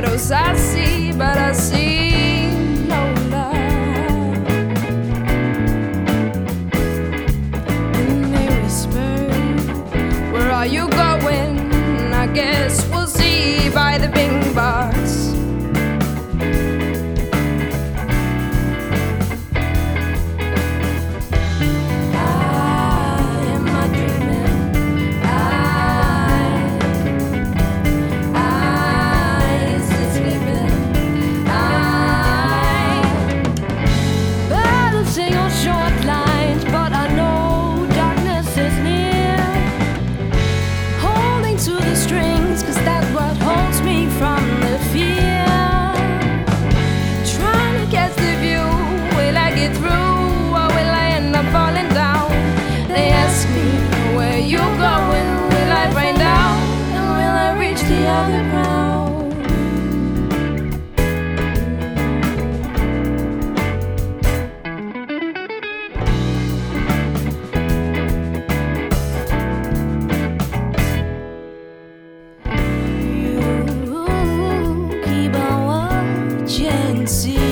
quero usar see.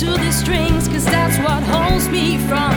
to the strings, cause that's what holds me from.